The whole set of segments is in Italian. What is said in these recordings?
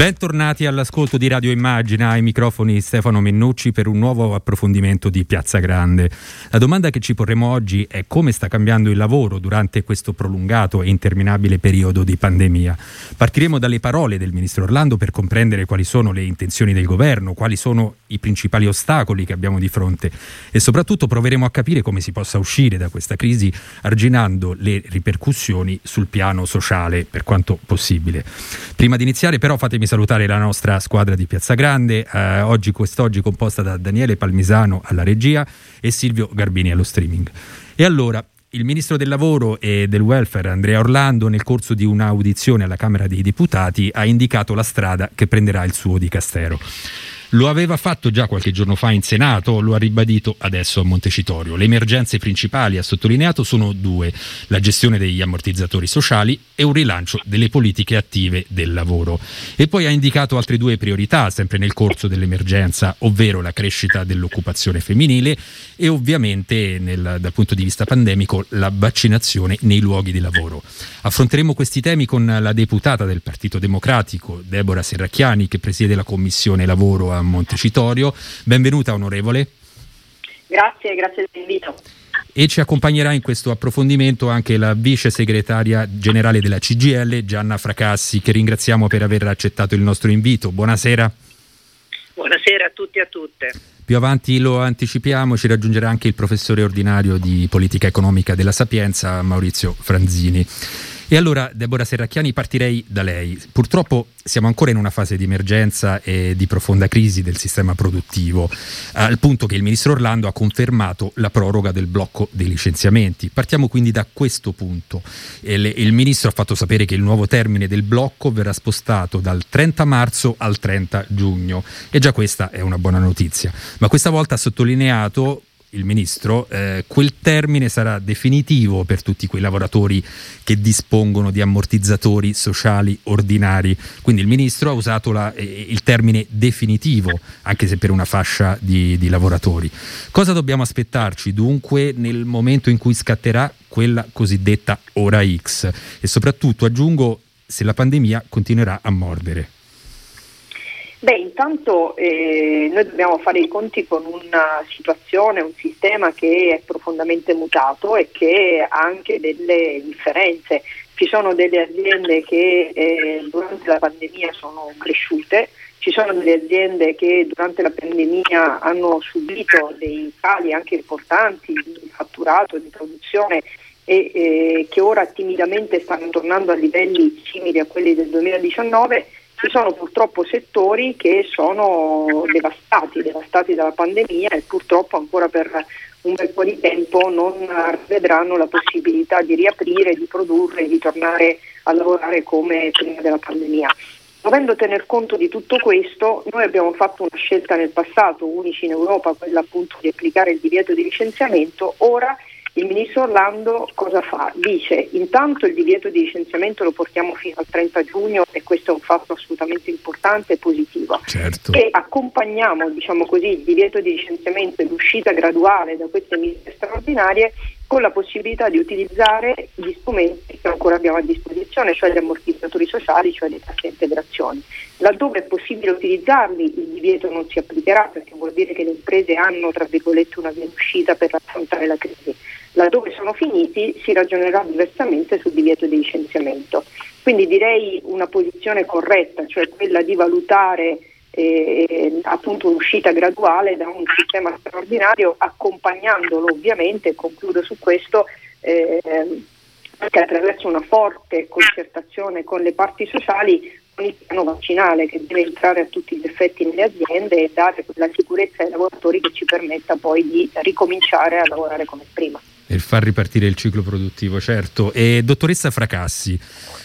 Bentornati all'ascolto di Radio Immagina, ai microfoni Stefano Mennucci per un nuovo approfondimento di Piazza Grande. La domanda che ci porremo oggi è come sta cambiando il lavoro durante questo prolungato e interminabile periodo di pandemia. Partiremo dalle parole del Ministro Orlando per comprendere quali sono le intenzioni del governo, quali sono i principali ostacoli che abbiamo di fronte e soprattutto proveremo a capire come si possa uscire da questa crisi arginando le ripercussioni sul piano sociale per quanto possibile. Prima di iniziare però fatemi salutare la nostra squadra di Piazza Grande, eh, oggi, quest'oggi composta da Daniele Palmisano alla regia e Silvio Garbini allo streaming. E allora, il ministro del lavoro e del welfare Andrea Orlando nel corso di un'audizione alla Camera dei Deputati ha indicato la strada che prenderà il suo dicastero. Lo aveva fatto già qualche giorno fa in Senato, lo ha ribadito adesso a Montecitorio. Le emergenze principali, ha sottolineato, sono due, la gestione degli ammortizzatori sociali e un rilancio delle politiche attive del lavoro. E poi ha indicato altre due priorità, sempre nel corso dell'emergenza, ovvero la crescita dell'occupazione femminile e ovviamente nel, dal punto di vista pandemico la vaccinazione nei luoghi di lavoro. Affronteremo questi temi con la deputata del Partito Democratico, Deborah Serracchiani, che presiede la Commissione Lavoro a Montecitorio. Benvenuta onorevole. Grazie, grazie dell'invito. E ci accompagnerà in questo approfondimento anche la vice segretaria generale della CGL, Gianna Fracassi, che ringraziamo per aver accettato il nostro invito. Buonasera. Buonasera a tutti e a tutte. Più avanti lo anticipiamo, ci raggiungerà anche il professore ordinario di politica economica della Sapienza, Maurizio Franzini. E allora, Deborah Serracchiani, partirei da lei. Purtroppo siamo ancora in una fase di emergenza e di profonda crisi del sistema produttivo, al punto che il ministro Orlando ha confermato la proroga del blocco dei licenziamenti. Partiamo quindi da questo punto. Il ministro ha fatto sapere che il nuovo termine del blocco verrà spostato dal 30 marzo al 30 giugno e già questa è una buona notizia. Ma questa volta ha sottolineato il ministro, eh, quel termine sarà definitivo per tutti quei lavoratori che dispongono di ammortizzatori sociali ordinari. Quindi il ministro ha usato la, eh, il termine definitivo, anche se per una fascia di, di lavoratori. Cosa dobbiamo aspettarci dunque nel momento in cui scatterà quella cosiddetta ora X? E soprattutto aggiungo se la pandemia continuerà a mordere. Beh, intanto eh, noi dobbiamo fare i conti con una situazione, un sistema che è profondamente mutato e che ha anche delle differenze. Ci sono delle aziende che eh, durante la pandemia sono cresciute, ci sono delle aziende che durante la pandemia hanno subito dei cali anche importanti di fatturato, di produzione e eh, che ora timidamente stanno tornando a livelli simili a quelli del 2019 ci sono purtroppo settori che sono devastati, devastati dalla pandemia e purtroppo ancora per un bel po' di tempo non vedranno la possibilità di riaprire, di produrre, di tornare a lavorare come prima della pandemia. Dovendo tener conto di tutto questo, noi abbiamo fatto una scelta nel passato, unici in Europa, quella appunto di applicare il divieto di licenziamento, ora il ministro Orlando cosa fa? Dice intanto il divieto di licenziamento lo portiamo fino al 30 giugno e questo è un fatto assolutamente importante e positivo. Certo. E accompagniamo diciamo così, il divieto di licenziamento e l'uscita graduale da queste misure straordinarie con la possibilità di utilizzare gli strumenti che ancora abbiamo a disposizione, cioè gli ammortizzatori sociali, cioè le casse integrazioni. Laddove è possibile utilizzarli il divieto non si applicherà perché vuol dire che le imprese hanno tra virgolette una via d'uscita per affrontare la crisi. Laddove sono finiti si ragionerà diversamente sul divieto di licenziamento. Quindi direi una posizione corretta, cioè quella di valutare eh, appunto un'uscita graduale da un sistema straordinario accompagnandolo ovviamente, concludo su questo, eh, anche attraverso una forte concertazione con le parti sociali con il piano vaccinale che deve entrare a tutti gli effetti nelle aziende e dare quella sicurezza ai lavoratori che ci permetta poi di ricominciare a lavorare come prima. E far ripartire il ciclo produttivo, certo. E dottoressa Fracassi,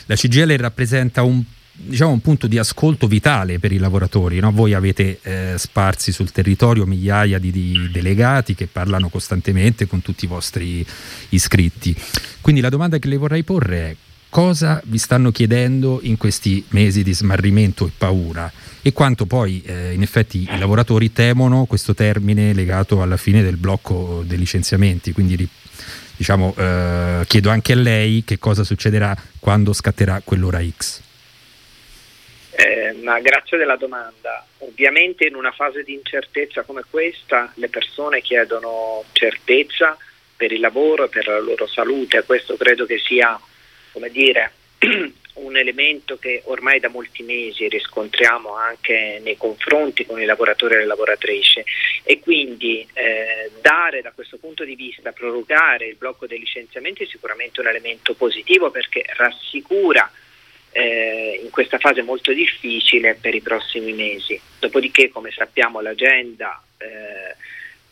la CGL rappresenta un diciamo, un punto di ascolto vitale per i lavoratori. No? Voi avete eh, sparsi sul territorio migliaia di, di, delegati che parlano costantemente con tutti i vostri iscritti. Quindi la domanda che le vorrei porre è cosa vi stanno chiedendo in questi mesi di smarrimento e paura e quanto poi eh, in effetti i lavoratori temono questo termine legato alla fine del blocco dei licenziamenti. Quindi diciamo, eh, chiedo anche a lei che cosa succederà quando scatterà quell'ora X. Eh, ma grazie della domanda. Ovviamente in una fase di incertezza come questa le persone chiedono certezza per il lavoro e per la loro salute. Questo credo che sia, dire, un elemento che ormai da molti mesi riscontriamo anche nei confronti con i lavoratori e le lavoratrici e quindi eh, dare da questo punto di vista, prorogare il blocco dei licenziamenti è sicuramente un elemento positivo perché rassicura eh, in questa fase molto difficile per i prossimi mesi. Dopodiché, come sappiamo, l'agenda eh,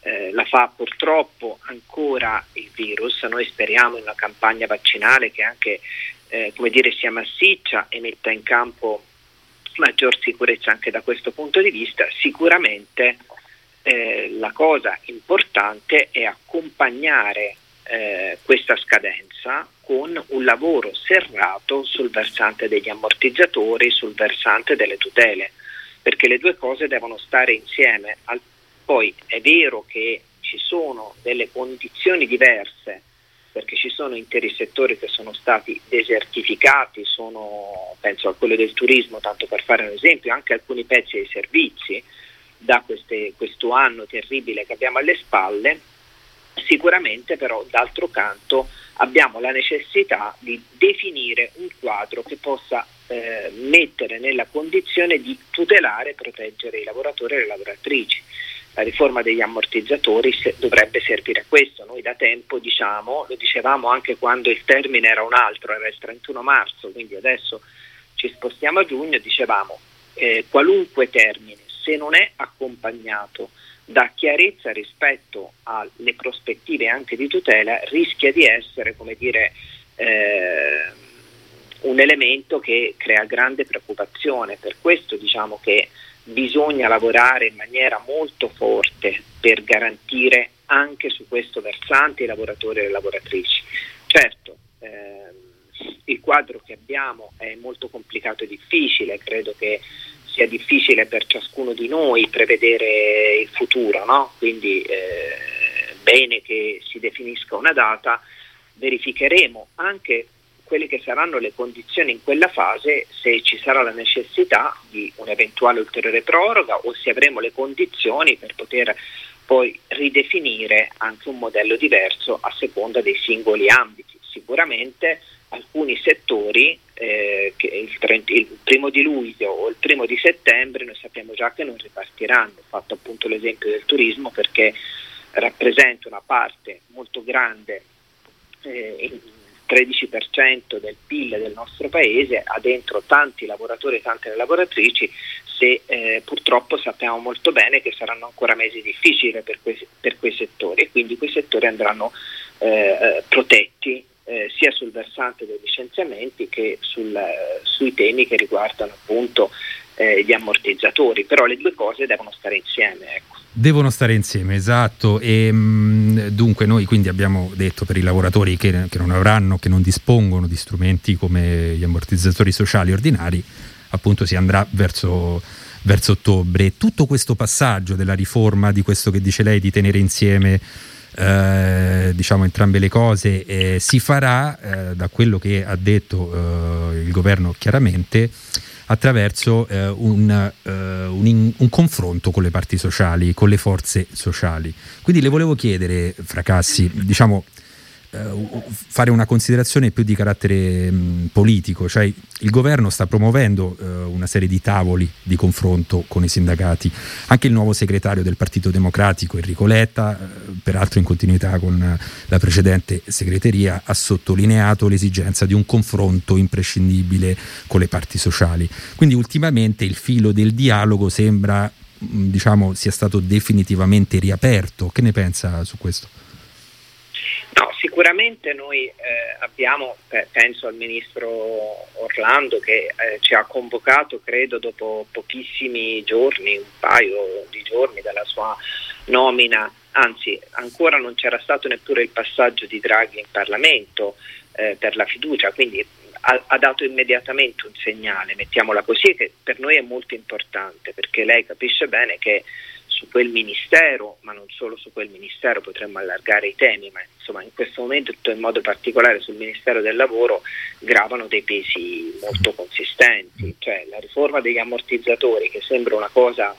eh, la fa purtroppo ancora il virus. Noi speriamo in una campagna vaccinale che anche eh, come dire, sia massiccia e metta in campo maggior sicurezza anche da questo punto di vista. Sicuramente eh, la cosa importante è accompagnare eh, questa scadenza con un lavoro serrato sul versante degli ammortizzatori, sul versante delle tutele, perché le due cose devono stare insieme. Poi è vero che ci sono delle condizioni diverse, perché ci sono interi settori che sono stati desertificati, sono, penso a quello del turismo, tanto per fare un esempio, anche alcuni pezzi dei servizi da queste, questo anno terribile che abbiamo alle spalle Sicuramente però d'altro canto abbiamo la necessità di definire un quadro che possa eh, mettere nella condizione di tutelare e proteggere i lavoratori e le lavoratrici. La riforma degli ammortizzatori se, dovrebbe servire a questo. Noi da tempo diciamo, lo dicevamo anche quando il termine era un altro, era il 31 marzo, quindi adesso ci spostiamo a giugno, dicevamo eh, qualunque termine, se non è accompagnato dà chiarezza rispetto alle prospettive anche di tutela, rischia di essere, come dire, eh, un elemento che crea grande preoccupazione. Per questo diciamo che bisogna lavorare in maniera molto forte per garantire anche su questo versante i lavoratori e le lavoratrici. Certo, eh, il quadro che abbiamo è molto complicato e difficile, credo che sia difficile per ciascuno di noi prevedere il futuro, no? quindi eh, bene che si definisca una data, verificheremo anche quelle che saranno le condizioni in quella fase, se ci sarà la necessità di un'eventuale ulteriore proroga o se avremo le condizioni per poter poi ridefinire anche un modello diverso a seconda dei singoli ambiti. Sicuramente alcuni settori eh, il, 30, il, primo di luglio o il primo di settembre noi sappiamo già che non ripartiranno. Ho fatto appunto l'esempio del turismo perché rappresenta una parte molto grande, eh, il 13% del PIL del nostro paese, ha dentro tanti lavoratori e tante lavoratrici, se eh, purtroppo sappiamo molto bene che saranno ancora mesi difficili per quei, per quei settori e quindi quei settori andranno eh, eh protetti eh, sia sul versante dei licenziamenti che sul, sui temi che riguardano appunto eh, gli ammortizzatori, però le due cose devono stare insieme. Ecco. Devono stare insieme, esatto. E, mh, mm, dunque noi quindi abbiamo detto per i lavoratori che, che non avranno, che non dispongono di strumenti come gli ammortizzatori sociali ordinari, appunto si andrà verso verso ottobre. Tutto questo passaggio della riforma, di questo che dice lei, di tenere insieme eh, diciamo entrambe le cose eh, si farà eh, da quello che ha detto eh, il governo chiaramente attraverso eh, un, un, un, confronto con le parti sociali, con le forze sociali. Quindi le volevo chiedere, Fracassi, diciamo, fare una considerazione più di carattere mh, politico, cioè il governo sta promuovendo eh, una serie di tavoli di confronto con i sindacati, anche il nuovo segretario del Partito Democratico Enrico Letta, eh, peraltro in continuità con la precedente segreteria, ha sottolineato l'esigenza di un confronto imprescindibile con le parti sociali. Quindi ultimamente il filo del dialogo sembra diciamo sia stato definitivamente riaperto. Che ne pensa su questo? No, sicuramente noi eh, abbiamo, penso al ministro Orlando che eh, ci ha convocato, credo, dopo pochissimi giorni, un paio di giorni dalla sua nomina, anzi ancora non c'era stato neppure il passaggio di Draghi in Parlamento eh, per la fiducia, quindi ha, ha, dato immediatamente un segnale, mettiamola così, che per noi è molto importante perché lei capisce bene che su quel ministero, ma non solo su quel ministero, potremmo allargare i temi, ma insomma in questo momento in modo particolare sul Ministero del Lavoro gravano dei pesi molto consistenti, cioè la riforma degli ammortizzatori che sembra una cosa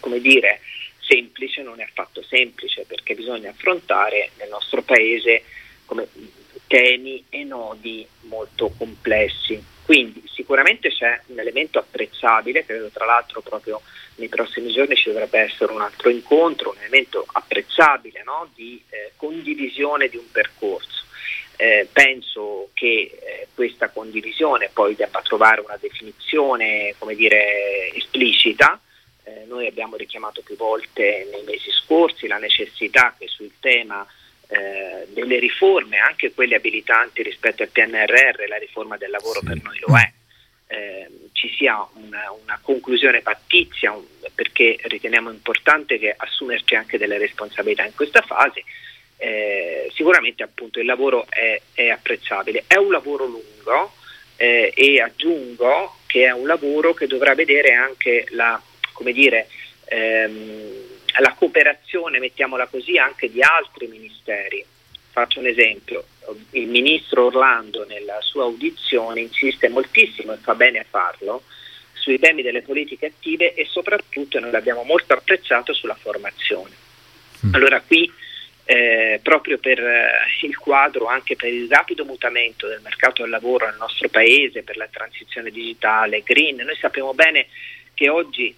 come dire semplice non è affatto semplice perché bisogna affrontare nel nostro paese come temi e nodi molto complessi. Quindi sicuramente c'è un elemento apprezzabile, credo tra l'altro proprio nei prossimi giorni ci dovrebbe essere un altro incontro, un elemento apprezzabile no? di eh, condivisione di un percorso. Eh, penso che eh, questa condivisione poi debba trovare una definizione dire, esplicita. Eh, noi abbiamo richiamato più volte nei mesi scorsi la necessità che sul tema eh, delle riforme, anche quelle abilitanti rispetto al PNRR, la riforma del lavoro sì. per noi lo è, eh, ci sia una, una conclusione pattizia un, perché riteniamo importante che assumerci anche delle responsabilità in questa fase. Eh, sicuramente appunto il lavoro è, è, apprezzabile, è un lavoro lungo eh, e aggiungo che è un lavoro che dovrà vedere anche la, come dire, ehm, la cooperazione, mettiamola così, anche di altri ministeri. Faccio un esempio, il ministro Orlando nella sua audizione insiste moltissimo e fa bene a farlo sui temi delle politiche attive e soprattutto noi l'abbiamo molto apprezzato sulla formazione. Mm. Allora qui eh, proprio per eh, il quadro, anche per il rapido mutamento del mercato del lavoro nel nostro paese, per la transizione digitale, green, noi sappiamo bene che oggi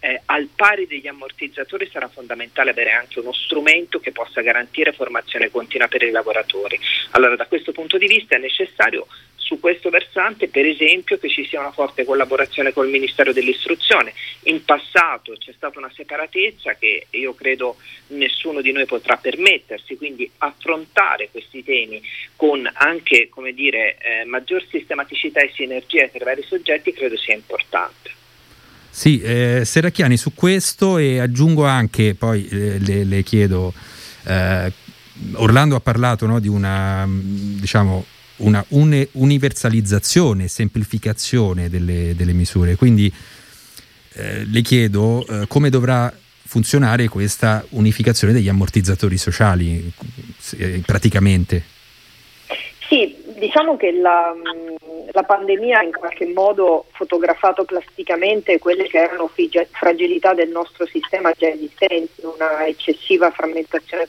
eh, al pari degli ammortizzatori sarà fondamentale avere anche uno strumento che possa garantire formazione continua per i lavoratori. Allora da questo punto di vista è necessario su questo versante per esempio che ci sia una forte collaborazione col Ministero dell'Istruzione. In passato c'è stata una separatezza che io credo nessuno di noi potrà permettersi, quindi affrontare questi temi con anche dire, eh, maggior sistematicità e sinergia tra i vari soggetti credo sia importante. Sì, eh, Serracchiani su questo e aggiungo anche, poi eh, le, le, chiedo, eh, Orlando ha parlato no, di una, diciamo, una une, universalizzazione, semplificazione delle, delle misure, quindi eh, le chiedo eh, come dovrà funzionare questa unificazione degli ammortizzatori sociali eh, praticamente. Sì, diciamo che la, la, pandemia ha in qualche modo fotografato plasticamente quelle che erano fragilità del nostro sistema già esistenti, una eccessiva frammentazione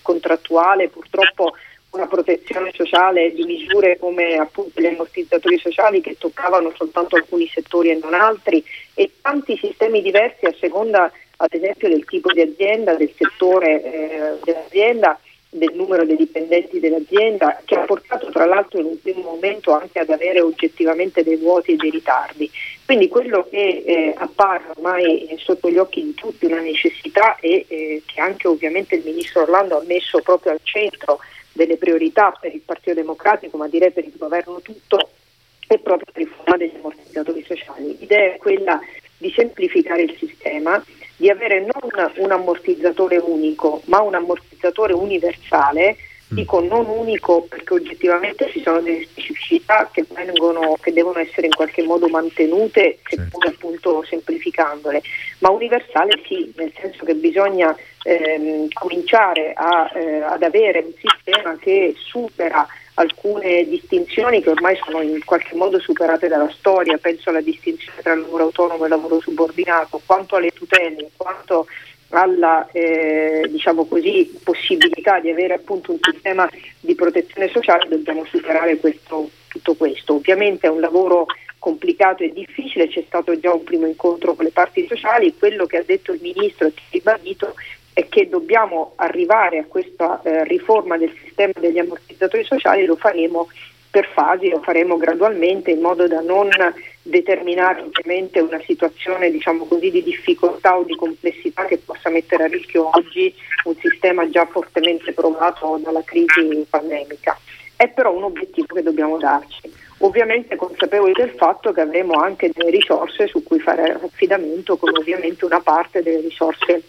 contrattuale, purtroppo una protezione sociale di misure come appunto gli ammortizzatori sociali che toccavano soltanto alcuni settori e non altri e tanti sistemi diversi a seconda ad esempio del tipo di azienda, del settore eh, dell'azienda del numero dei dipendenti dell'azienda che ha portato tra l'altro in un primo momento anche ad avere oggettivamente dei vuoti e dei ritardi. Quindi quello che eh, appare ormai sotto gli occhi di tutti una necessità e eh, che anche ovviamente il ministro Orlando ha messo proprio al centro delle priorità per il Partito Democratico, ma direi per il governo tutto, è proprio la riforma degli ammortizzatori sociali. L'idea è quella di semplificare il sistema di avere non un ammortizzatore unico, ma un ammortizzatore universale, mm. dico non unico perché oggettivamente ci sono delle specificità che, vengono, che devono essere in qualche modo mantenute, seppur certo. appunto semplificandole, ma universale sì, nel senso che bisogna ehm, cominciare a, eh, ad avere un sistema che supera alcune distinzioni che ormai sono in qualche modo superate dalla storia, penso alla distinzione tra lavoro autonomo e lavoro subordinato, quanto alle tutele, quanto alla eh, diciamo così, possibilità di avere appunto un sistema di protezione sociale dobbiamo superare questo, tutto questo. Ovviamente è un lavoro complicato e difficile, c'è stato già un primo incontro con le parti sociali, quello che ha detto il Ministro e che ha ribadito è che dobbiamo arrivare a questa eh, riforma del sistema degli ammortizzatori sociali, lo faremo per fasi, lo faremo gradualmente in modo da non determinare ovviamente una situazione diciamo così, di difficoltà o di complessità che possa mettere a rischio oggi un sistema già fortemente provato dalla crisi pandemica. È però un obiettivo che dobbiamo darci, ovviamente consapevoli del fatto che avremo anche delle risorse su cui fare affidamento, come ovviamente una parte delle risorse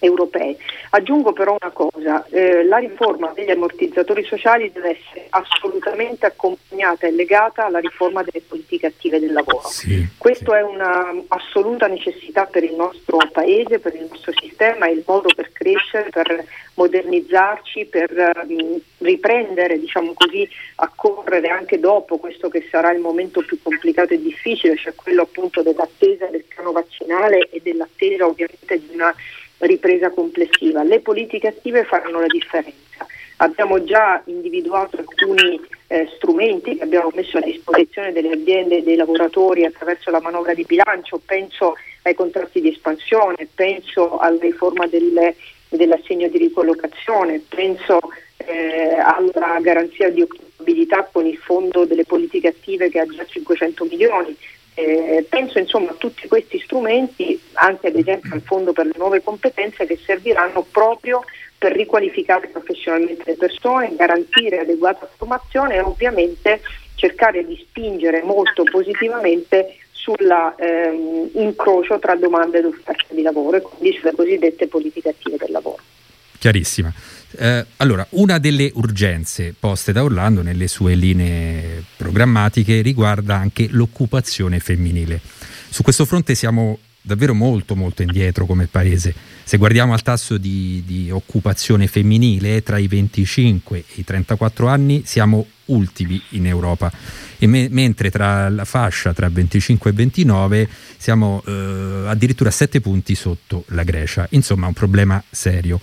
europei. Aggiungo però una cosa, eh, la riforma degli ammortizzatori sociali deve essere assolutamente accompagnata e legata alla riforma delle politiche attive del lavoro. Sì, Questo sì. è un'assoluta necessità per il nostro Paese, per il nostro sistema, è il modo per crescere, per modernizzarci, per um, riprendere diciamo così, a correre anche dopo questo che sarà il momento più complicato e difficile, cioè quello appunto dell'attesa del piano vaccinale e dell'attesa ovviamente di una ripresa complessiva. Le politiche attive faranno la differenza. Abbiamo già individuato alcuni eh, strumenti che abbiamo messo a disposizione delle aziende e dei lavoratori attraverso la manovra di bilancio, penso ai contratti di espansione, penso alla riforma delle, dell'assegno di ricollocazione, penso eh, alla garanzia di occupabilità con il fondo delle politiche attive che ha già 500 milioni, eh, penso insomma a tutti questi strumenti, anche ad esempio al Fondo per le nuove competenze, che serviranno proprio per riqualificare professionalmente le persone, garantire adeguata formazione e ovviamente cercare di spingere molto positivamente sull'incrocio ehm, tra domande ed offerta di lavoro e quindi sulle cosiddette politiche attive del lavoro. Chiarissima. Eh, allora, una delle urgenze poste da Orlando nelle sue linee programmatiche riguarda anche l'occupazione femminile. Su questo fronte siamo davvero molto molto indietro come paese. Se guardiamo al tasso di, di occupazione femminile tra i 25 e i 34 anni siamo ultimi in Europa, me, mentre tra la fascia tra 25 e 29 siamo eh, addirittura 7 punti sotto la Grecia. Insomma, un problema serio.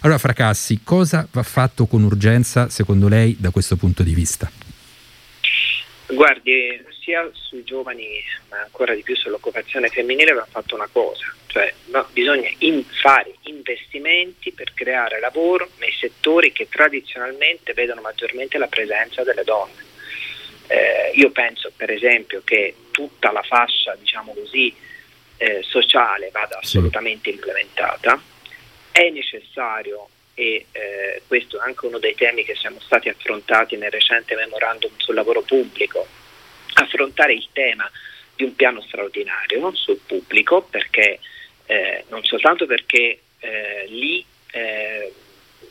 Allora, Fracassi, cosa va fatto con urgenza secondo lei da questo punto di vista? Guardi, sia sui giovani ma ancora di più sull'occupazione femminile va fatto una cosa, cioè no, bisogna in fare investimenti per creare lavoro nei settori che tradizionalmente vedono maggiormente la presenza delle donne. Eh, io penso per esempio che tutta la fascia diciamo così, eh, sociale vada assolutamente implementata, è necessario e eh, questo è anche uno dei temi che siamo stati affrontati nel recente memorandum sul lavoro pubblico, affrontare il tema di un piano straordinario sul pubblico perché eh, non soltanto perché eh, lì eh,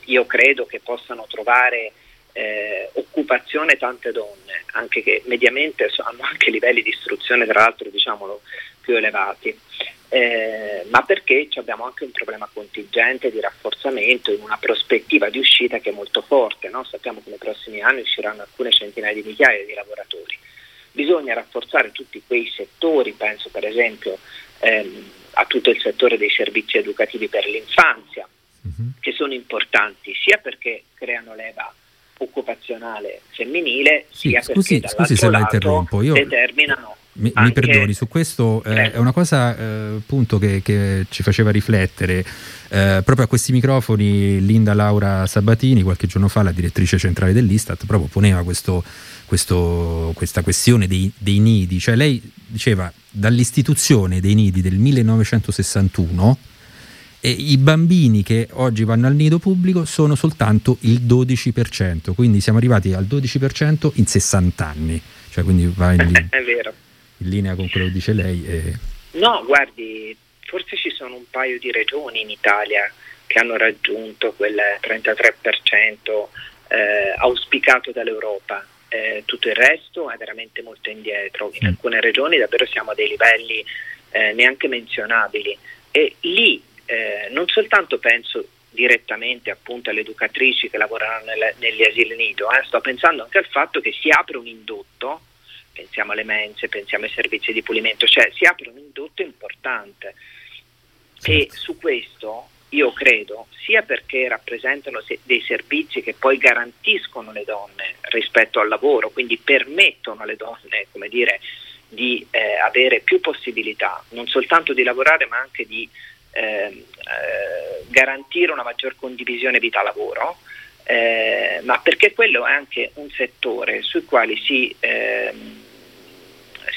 io credo che possano trovare eh, occupazione tante donne, anche che mediamente hanno anche livelli di istruzione tra l'altro diciamolo più elevati eh, ma perché abbiamo anche un problema contingente di rafforzamento in una prospettiva di uscita che è molto forte. No? Sappiamo che nei prossimi anni usciranno alcune centinaia di migliaia di lavoratori. Bisogna rafforzare tutti quei settori, penso per esempio ehm, a tutto il settore dei servizi educativi per l'infanzia, uh-huh. che sono importanti sia perché creano leva occupazionale femminile, sì, sia scusi, perché scusi se la interrompo. Io... determinano mi, mi, perdoni, su questo eh, è una cosa eh, appunto che, che, ci faceva riflettere. Eh, proprio a questi microfoni Linda Laura Sabatini qualche giorno fa, la direttrice centrale dell'Istat, proprio poneva questo, questo, questa questione dei, dei, nidi. Cioè lei diceva dall'istituzione dei nidi del 1961 e i bambini che oggi vanno al nido pubblico sono soltanto il 12%, quindi siamo arrivati al 12% in 60 anni. Cioè, quindi va in, è vero in linea con quello che dice lei. E... No, guardi, forse ci sono un paio di regioni in Italia che hanno raggiunto quel 33% eh, auspicato dall'Europa. Eh, tutto il resto è veramente molto indietro. In mm. alcune regioni davvero siamo a dei livelli eh, neanche menzionabili. E lì eh, non soltanto penso direttamente appunto alle educatrici che lavorano nelle, negli asili nido, eh, sto pensando anche al fatto che si apre un indotto pensiamo alle mense, pensiamo ai servizi di pulimento, cioè si apre un indotto importante certo. e su questo io credo sia perché rappresentano dei servizi che poi garantiscono le donne rispetto al lavoro, quindi permettono alle donne, come dire, di eh, avere più possibilità, non soltanto di lavorare ma anche di eh, eh, garantire una maggior condivisione vita-lavoro eh, ma perché quello è anche un settore sui quali si, eh,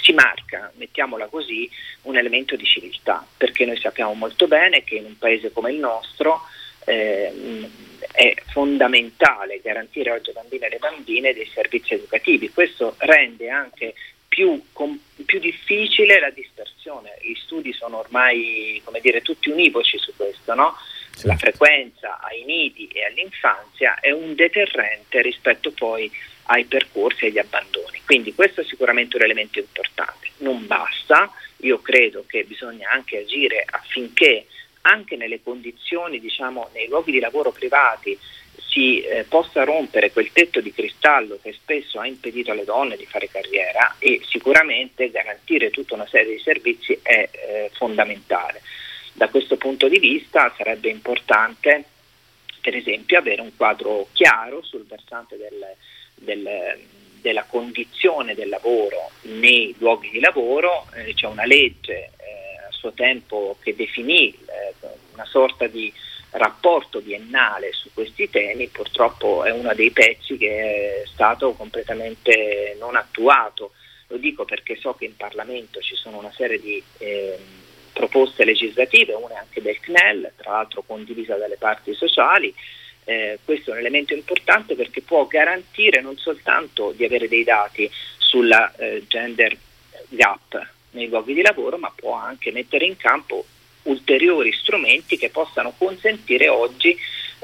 si marca, mettiamola così, un elemento di civiltà, perché noi sappiamo molto bene che in un paese come il nostro eh, è fondamentale garantire oggi ai bambini e alle bambine dei servizi educativi. Questo rende anche più, com, più, difficile la dispersione. Gli studi sono ormai dire, tutti univoci su questo, no? Certo. La frequenza ai nidi e all'infanzia è un deterrente rispetto poi ai percorsi e agli abbandoni. Quindi questo è sicuramente un elemento importante. Non basta, io credo che bisogna anche agire affinché anche nelle condizioni, diciamo, nei luoghi di lavoro privati si eh, possa rompere quel tetto di cristallo che spesso ha impedito alle donne di fare carriera e sicuramente garantire tutta una serie di servizi è eh, fondamentale. Da questo punto di vista sarebbe importante per esempio avere un quadro chiaro sul versante del, del, della condizione del lavoro nei luoghi di lavoro, eh, c'è una legge eh, a suo tempo che definì eh, una sorta di rapporto biennale su questi temi, purtroppo è uno dei pezzi che è stato completamente non attuato. Lo dico perché so che in Parlamento ci sono una serie di eh, proposte legislative, una anche del CNEL, tra l'altro condivisa dalle parti sociali. Eh, questo è un elemento importante perché può garantire non soltanto di avere dei dati sulla eh, gender gap nei luoghi di lavoro, ma può anche mettere in campo ulteriori strumenti che possano consentire oggi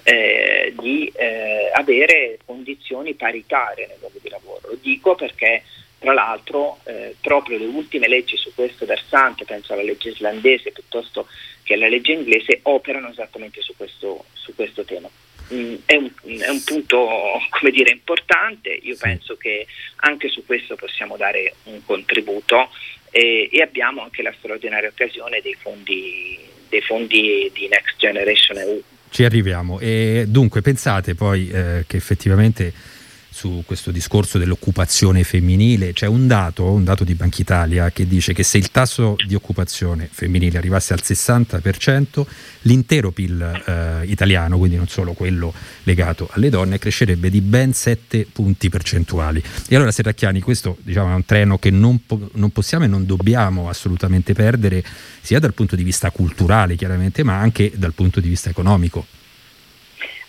eh, di eh, avere condizioni paritarie nei luoghi di lavoro. Lo dico perché tra l'altro eh, proprio le ultime leggi su questo versante, penso alla legge islandese piuttosto che alla legge inglese, operano esattamente su questo, su questo tema. È, un, è, un, punto dire, importante, io penso che anche su questo possiamo dare un contributo e, e abbiamo anche la straordinaria occasione dei fondi, dei fondi di Next Generation EU. Ci arriviamo. E dunque pensate poi eh, che effettivamente su questo discorso dell'occupazione femminile. C'è un dato, un dato di Banca Italia che dice che se il tasso di occupazione femminile arrivasse al 60%, l'intero PIL eh, italiano, quindi non solo quello legato alle donne, crescerebbe di ben 7 punti percentuali. E allora Serracchiani, questo diciamo, è un treno che non, po- non possiamo e non dobbiamo assolutamente perdere, sia dal punto di vista culturale chiaramente, ma anche dal punto di vista economico.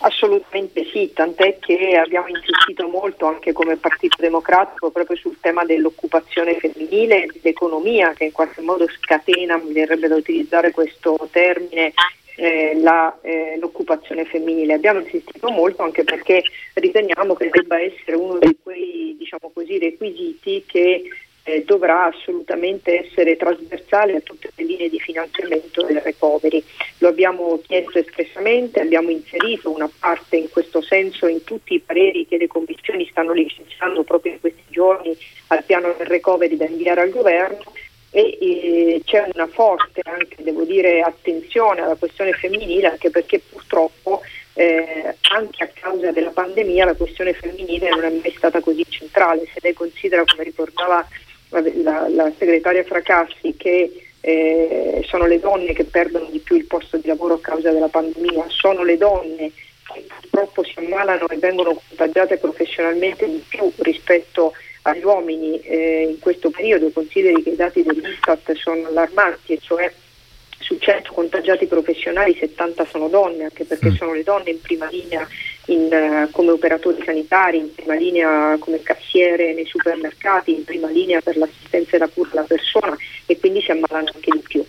Assolutamente sì, tant'è che abbiamo insistito molto anche come Partito Democratico proprio sul tema dell'occupazione femminile e dell'economia che in qualche modo scatena, mi verrebbe da utilizzare questo termine, eh, la, eh, l'occupazione femminile. Abbiamo insistito molto anche perché riteniamo che debba essere uno di quei diciamo così, requisiti che eh, dovrà assolutamente essere trasversale a tutte le linee di finanziamento del recovery. Lo abbiamo chiesto espressamente, abbiamo inserito una parte in questo senso in tutti i pareri che le commissioni stanno licenziando proprio in questi giorni al piano del recovery da inviare al governo e eh, c'è una forte anche, devo dire, attenzione alla questione femminile anche perché purtroppo eh, anche a causa della pandemia la questione femminile non è mai stata così centrale, se lei considera come ricordava la, la segretaria Fracassi che eh, sono le donne che perdono di più il posto di lavoro a causa della pandemia, sono le donne che purtroppo si ammalano e vengono contagiate professionalmente di più rispetto agli uomini eh, in questo periodo, consideri che i dati dell'Istat sono allarmanti, e cioè su 100 contagiati professionali 70 sono donne, anche perché mm. sono le donne in prima linea in, uh, come operatori sanitari, in prima linea come cassiere nei supermercati, in prima linea per l'assistenza e la cura della persona e quindi si ammalano anche di più.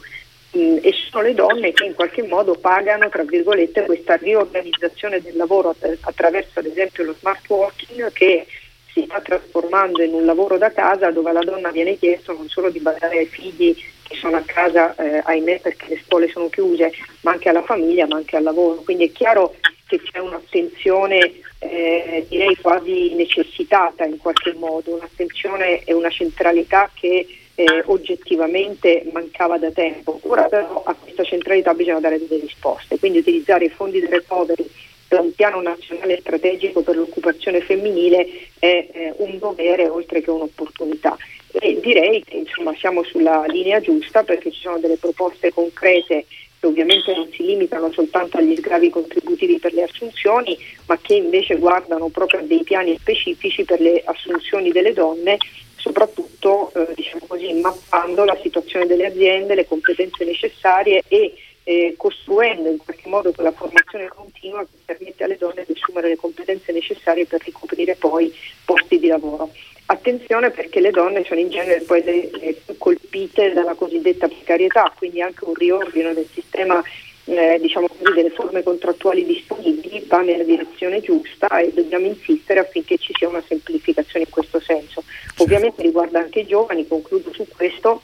Mm, e sono le donne che in qualche modo pagano tra virgolette, questa riorganizzazione del lavoro attraverso ad esempio lo smart working che si sta trasformando in un lavoro da casa dove alla donna viene chiesto non solo di badare ai figli che sono a casa, eh, ahimè perché le scuole sono chiuse, ma anche alla famiglia, ma anche al lavoro. Quindi è chiaro che c'è un'attenzione eh, direi quasi necessitata in qualche modo, un'attenzione e una centralità che eh, oggettivamente mancava da tempo. Ora però a questa centralità bisogna dare delle risposte, quindi utilizzare i fondi del recovery per un piano nazionale strategico per l'occupazione femminile è eh, un dovere oltre che un'opportunità. E direi che insomma, siamo sulla linea giusta perché ci sono delle proposte concrete che ovviamente non si limitano soltanto agli sgravi contributivi per le assunzioni, ma che invece guardano proprio a dei piani specifici per le assunzioni delle donne, soprattutto eh, diciamo così, mappando la situazione delle aziende, le competenze necessarie e eh, costruendo in qualche modo quella formazione continua che permette alle donne di assumere le competenze necessarie per ricoprire poi posti di lavoro. Attenzione perché le donne sono in genere poi le, le più colpite dalla cosiddetta precarietà, quindi anche un riordino del sistema eh, diciamo così, delle forme contrattuali disponibili va nella direzione giusta e dobbiamo insistere affinché ci sia una semplificazione in questo senso. Ovviamente riguarda anche i giovani, concludo su questo,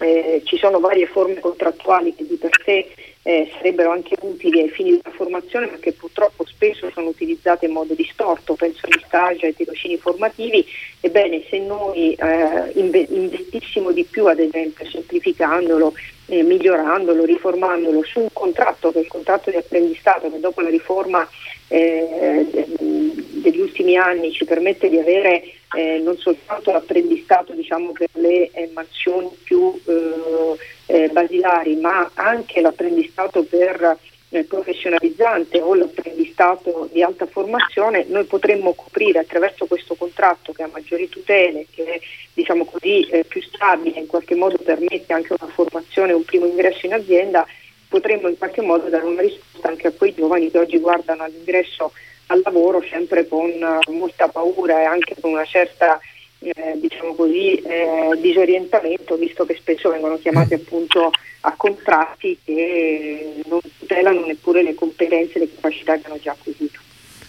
eh, ci sono varie forme contrattuali che di per sé eh, sarebbero anche utili ai fini della formazione, ma che purtroppo spesso sono utilizzate in modo distorto, penso agli stage, ai tirocini formativi. Ebbene, se noi eh, investissimo di più, ad esempio, semplificandolo, eh, migliorandolo, riformandolo su un contratto, che è il contratto di apprendistato, che dopo la riforma eh, degli ultimi anni ci permette di avere eh, non soltanto l'apprendistato diciamo, per le eh, mansioni più eh, eh, basilari, ma anche l'apprendistato per eh, professionalizzante o l'apprendistato di alta formazione, noi potremmo coprire attraverso questo contratto che ha maggiori tutele, che è diciamo così, più stabile, in qualche modo permette anche una formazione, un primo ingresso in azienda, potremmo in qualche modo dare una risposta anche a quei giovani che oggi guardano all'ingresso al lavoro sempre con molta paura e anche con una certa eh, diciamo così, eh, disorientamento, visto che spesso vengono chiamati appunto a contratti che non tutelano neppure le competenze e le capacità che hanno già acquisito.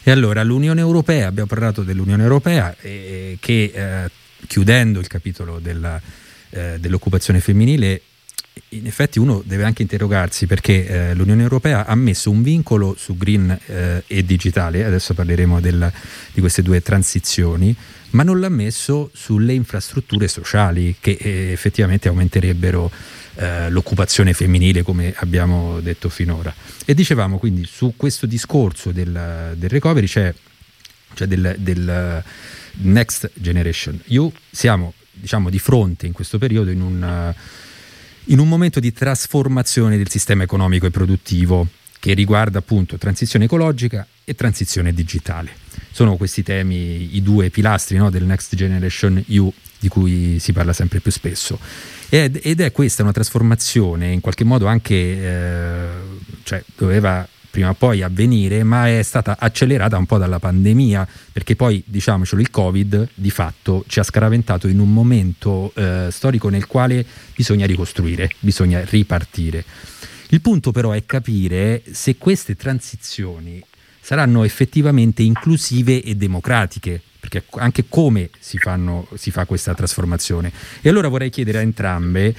E allora l'Unione Europea, abbiamo parlato dell'Unione Europea eh, che eh, chiudendo il capitolo della, eh, dell'occupazione femminile in effetti uno deve anche interrogarsi perché eh, l'Unione Europea ha messo un vincolo su green eh, e digitale, adesso parleremo del, di queste due transizioni, ma non l'ha messo sulle infrastrutture sociali che eh, effettivamente aumenterebbero eh, l'occupazione femminile come abbiamo detto finora. E dicevamo quindi su questo discorso del, del recovery c'è cioè del, del Next Generation EU, siamo diciamo di fronte in questo periodo in un in un momento di trasformazione del sistema economico e produttivo che riguarda appunto transizione ecologica e transizione digitale. Sono questi temi i due pilastri no, del Next Generation EU di cui si parla sempre più spesso. Ed, ed è questa una trasformazione in qualche modo anche, eh, cioè doveva prima o poi avvenire, ma è stata accelerata un po' dalla pandemia, perché poi, diciamocelo, il Covid di fatto ci ha scaraventato in un momento eh, storico nel quale bisogna ricostruire, bisogna ripartire. Il punto però è capire se queste transizioni saranno effettivamente inclusive e democratiche, perché anche come si, fanno, si, fa questa trasformazione. E allora vorrei chiedere a entrambe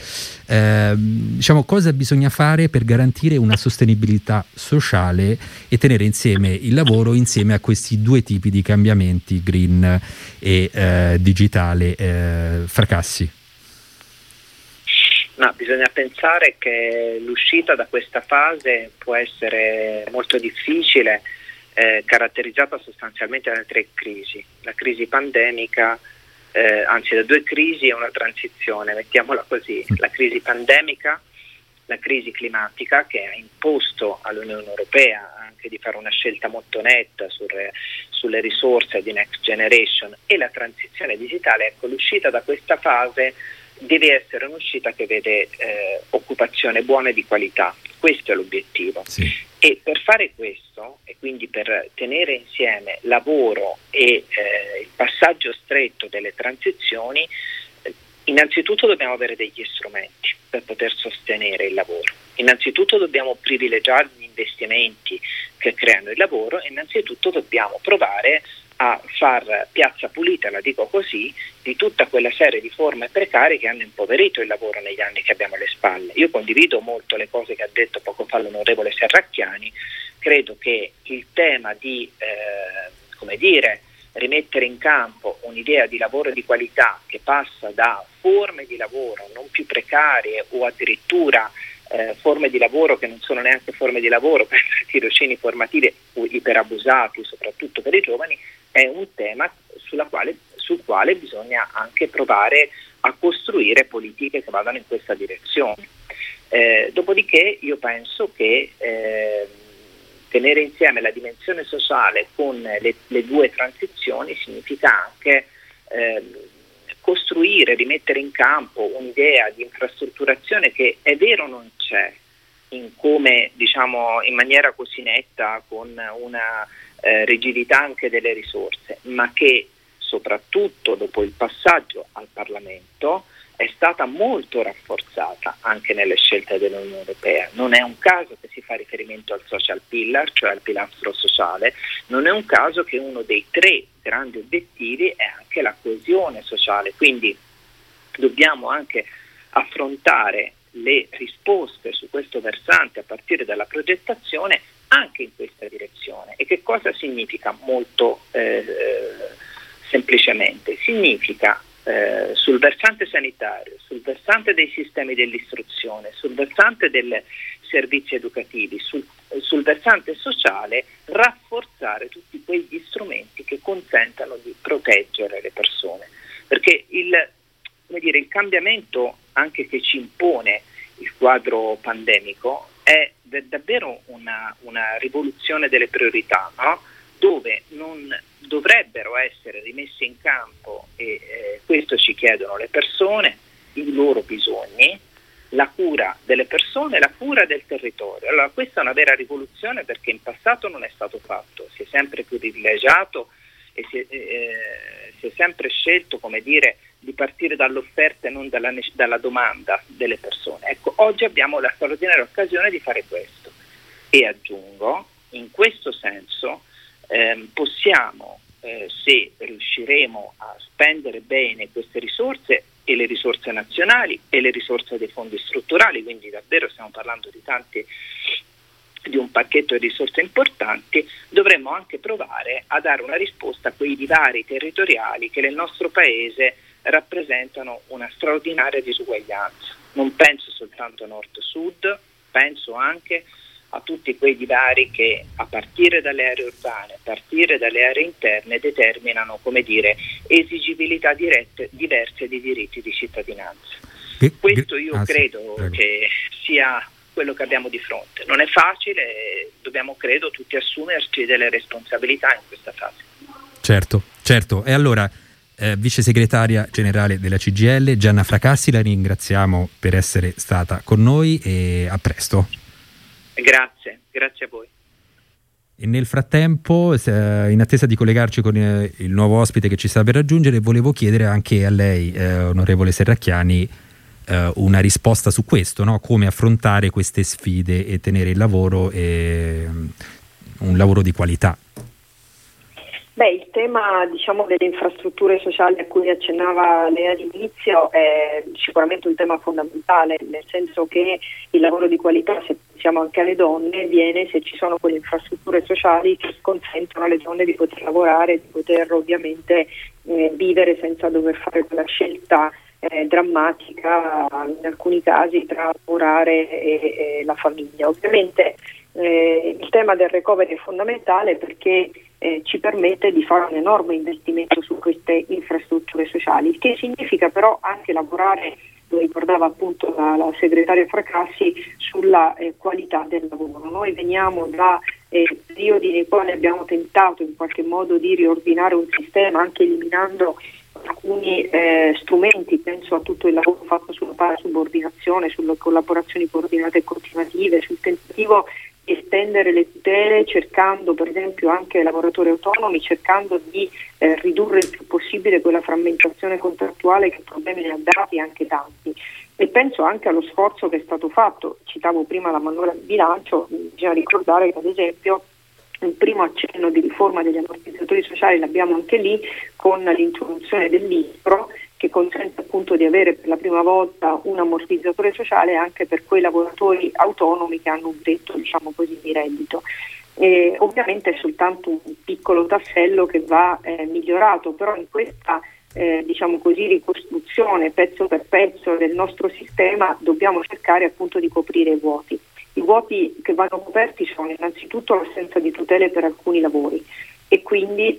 eh, diciamo, cosa bisogna fare per garantire una sostenibilità sociale e tenere insieme il lavoro insieme a questi due tipi di cambiamenti, green e eh, digitale. Eh, fracassi. No, bisogna pensare che l'uscita da questa fase può essere molto difficile eh, caratterizzata sostanzialmente da tre crisi, la crisi pandemica, eh, anzi da due crisi e una transizione, mettiamola così, la crisi pandemica, la crisi climatica che ha imposto all'Unione Europea anche di fare una scelta molto netta sulle, sulle risorse di Next Generation e la transizione digitale, ecco l'uscita da questa fase deve essere un'uscita che vede eh, occupazione buona e di qualità, questo è l'obiettivo. Sì. E per fare questo, e quindi per tenere insieme lavoro e eh, il passaggio stretto delle transizioni, eh, innanzitutto dobbiamo avere degli strumenti per poter sostenere il lavoro. Innanzitutto dobbiamo privilegiare gli investimenti che creano il lavoro e innanzitutto dobbiamo provare a far piazza pulita, la dico così, di tutta quella serie di forme precarie che hanno impoverito il lavoro negli anni che abbiamo alle spalle. Io condivido molto le cose che ha detto poco fa l'onorevole Serracchiani, credo che il tema di, eh, come dire, rimettere in campo un'idea di lavoro di qualità che passa da forme di lavoro non più precarie o addirittura eh, forme di lavoro che non sono neanche forme di lavoro, per tirocini formativi iperabusati, soprattutto per i giovani, è un tema quale, sul quale bisogna anche provare a costruire politiche che vadano in questa direzione. Eh, dopodiché io penso che eh, tenere insieme la dimensione sociale con le, le due transizioni significa anche eh, costruire, rimettere in campo un'idea di infrastrutturazione che è vero non c'è in come diciamo in maniera così netta con una eh, rigidità anche delle risorse, ma che soprattutto dopo il passaggio al Parlamento è stata molto rafforzata anche nelle scelte dell'Unione Europea. Non è un caso che si fa riferimento al social pillar, cioè al pilastro sociale, non è un caso che uno dei tre grandi obiettivi è anche la coesione sociale, quindi dobbiamo anche affrontare le risposte su questo versante a partire dalla progettazione anche in questa direzione. E che cosa significa molto eh, semplicemente? Significa eh, sul versante sanitario, sul versante dei sistemi dell'istruzione, sul versante dei servizi educativi, sul, sul versante sociale, rafforzare tutti quegli strumenti che consentano di proteggere le persone. Perché il, dire, il cambiamento anche che ci impone il quadro pandemico è davvero una, una rivoluzione delle priorità, no? dove non dovrebbero essere rimesse in campo, e eh, questo ci chiedono le persone, i loro bisogni, la cura delle persone, la cura del territorio. Allora questa è una vera rivoluzione perché in passato non è stato fatto, si è sempre privilegiato e si è, eh, si è sempre scelto, come dire, di partire dall'offerta e non dalla, dalla domanda delle persone. Ecco, oggi abbiamo la straordinaria occasione di fare questo e aggiungo, in questo senso, eh, possiamo, eh, se riusciremo a spendere bene queste risorse e le risorse nazionali e le risorse dei fondi strutturali, quindi davvero stiamo parlando di tanti di un pacchetto di risorse importanti, dovremmo anche provare a dare una risposta a quei divari territoriali che nel nostro Paese rappresentano una straordinaria disuguaglianza. Non penso soltanto nord-sud, penso anche a a tutti quei divari che a partire dalle aree urbane, a partire dalle aree interne determinano come dire, esigibilità dirette, diverse di diritti di cittadinanza. Questo io ah, credo che sia quello che abbiamo di fronte. Non è facile, dobbiamo credo tutti assumerci delle responsabilità in questa fase. Certo, certo. E allora, eh, vice segretaria generale della CGL, Gianna Fracassi, la ringraziamo per essere stata con noi e a presto. Grazie, grazie a voi. E nel frattempo, in attesa di collegarci con eh, il nuovo ospite che ci sta per raggiungere, volevo chiedere anche a lei, eh, onorevole Serracchiani, eh, una risposta su questo, no? come affrontare queste sfide e tenere il lavoro e un lavoro di qualità. Beh, il tema diciamo, delle infrastrutture sociali a cui accennava lei all'inizio è sicuramente un tema fondamentale, nel senso che il lavoro di qualità, se pensiamo anche alle donne, viene se ci sono quelle infrastrutture sociali che consentono alle donne di poter lavorare, di poter ovviamente eh, vivere senza dover fare quella scelta eh, drammatica in alcuni casi tra lavorare e, e la famiglia. Ovviamente eh, il tema del recovery è fondamentale perché eh, ci permette di fare un enorme investimento su queste infrastrutture sociali, il che significa però anche lavorare, lo ricordava appunto la, la segretaria Fracassi, sulla eh, qualità del lavoro. Noi veniamo da eh, periodi nei quali abbiamo tentato in qualche modo di riordinare un sistema anche eliminando alcuni eh, strumenti, penso a tutto il lavoro fatto sulla parasubordinazione, sulle collaborazioni coordinate e continuative, sul tentativo estendere le tutele cercando per esempio anche lavoratori autonomi, cercando di eh, ridurre il più possibile quella frammentazione contrattuale che problemi ne ha dati anche tanti. E penso anche allo sforzo che è stato fatto, citavo prima la manovra di bilancio, bisogna ricordare che ad esempio un primo accenno di riforma degli ammortizzatori sociali l'abbiamo anche lì con l'introduzione dell'ISPRO che consente appunto di avere per la prima volta un ammortizzatore sociale anche per quei lavoratori autonomi che hanno un tetto diciamo così, di reddito. E ovviamente è soltanto un piccolo tassello che va eh, migliorato, però in questa eh, diciamo così, ricostruzione pezzo per pezzo del nostro sistema dobbiamo cercare appunto di coprire i vuoti. I vuoti che vanno coperti sono innanzitutto l'assenza di tutele per alcuni lavori e quindi